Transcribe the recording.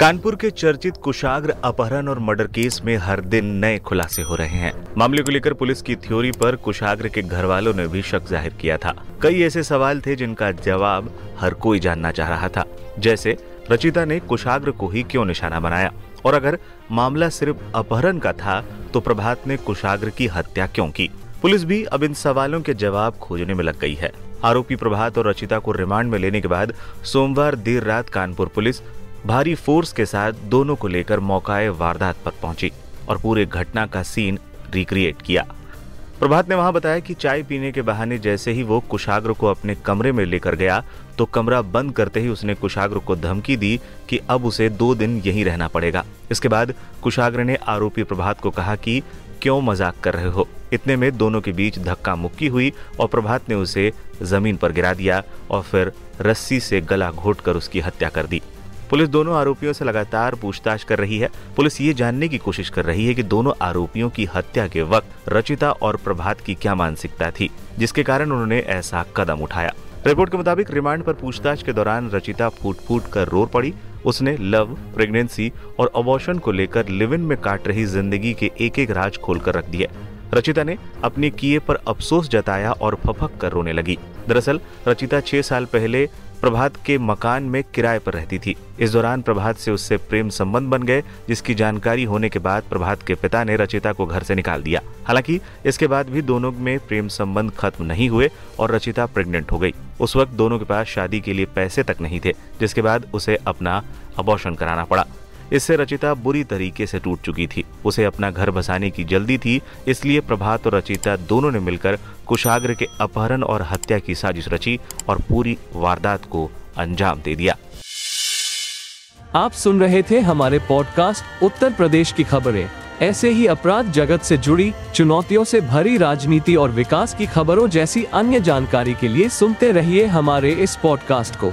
कानपुर के चर्चित कुशाग्र अपहरण और मर्डर केस में हर दिन नए खुलासे हो रहे हैं। मामले को लेकर पुलिस की थ्योरी पर कुशाग्र के घर वालों ने भी शक ज़ाहिर किया था। कई ऐसे सवाल थे जिनका जवाब हर कोई जानना चाह रहा था। जैसे, रचिता ने कुशाग्र को ही क्यों निशाना बनाया? और अगर मामला सिर्फ़ अपहरण का था तो प्रभात ने कुशाग्र की हत्या क्यों की? पुलिस भी अब इन सवालों के जवाब खोजने में लग गई है। आरोपी प्रभात और रचिता को रिमांड में लेने के बाद सोमवार देर रात कानपुर पुलिस भारी फोर्स के साथ दोनों को लेकर मौकाए वारदात पर पहुँची और पूरे घटना का सीन रिक्रिएट किया। प्रभात ने वहाँ बताया कि चाय पीने के बहाने जैसे ही वो कुशाग्र को अपने कमरे में लेकर गया तो कमरा बंद करते ही उसने कुशाग्र को धमकी दी कि अब उसे दो दिन यहीं रहना पड़ेगा। इसके बाद कुशाग्र ने आरोपी प्रभात को कहा कि, क्यों मज़ाक कर रहे हो? इतने में दोनों के बीच धक्का मुक्की हुई और प्रभात ने उसे ज़मीन पर गिरा दिया और फिर रस्सी से गला घोटकर उसकी हत्या कर दी। पुलिस दोनों आरोपियों से लगातार पूछताछ कर रही है। पुलिस ये जानने की कोशिश कर रही है कि दोनों आरोपियों की हत्या के वक्त रचिता और प्रभात की क्या मानसिकता थी, जिसके कारण उन्होंने ऐसा कदम उठाया। रिपोर्ट के मुताबिक रिमांड पर पूछताछ के दौरान रचिता फूट फूट कर रो पड़ी। उसने लव, प्रेगनेंसी और अबॉर्शन को लेकर लिव इन में काट रही ज़िंदगी के एक एक राज खोलकर रख दिया रचिता ने अपने किए पर अफसोस जताया और फफक कर रोने लगी। दरअसल, रचिता छह साल पहले प्रभात के मकान में किराए पर रहती थी। इस दौरान प्रभात से उससे प्रेम संबंध बन गए, जिसकी जानकारी होने के बाद प्रभात के पिता ने रचिता को घर से निकाल दिया। हालाँकि, इसके बाद भी दोनों में प्रेम संबंध खत्म नहीं हुए और रचिता प्रेग्नेंट हो गई। उस वक्त दोनों के पास शादी के लिए पैसे तक नहीं थे, जिसके बाद उसे अपना अबॉर्शन कराना पड़ा। इससे रचिता बुरी तरीके से टूट चुकी थी। उसे अपना घर बसाने की जल्दी थी, इसलिए प्रभात और रचिता दोनों ने मिलकर कुशाग्र के अपहरण और हत्या की साजिश रची और पूरी वारदात को अंजाम दे दिया। आप सुन रहे थे हमारे पॉडकास्ट उत्तर प्रदेश की खबरें। ऐसे ही अपराध जगत से जुड़ी, चुनौतियों से भरी राजनीति और विकास की खबरों जैसी अन्य जानकारी के लिए सुनते रहिए हमारे इस पॉडकास्ट को।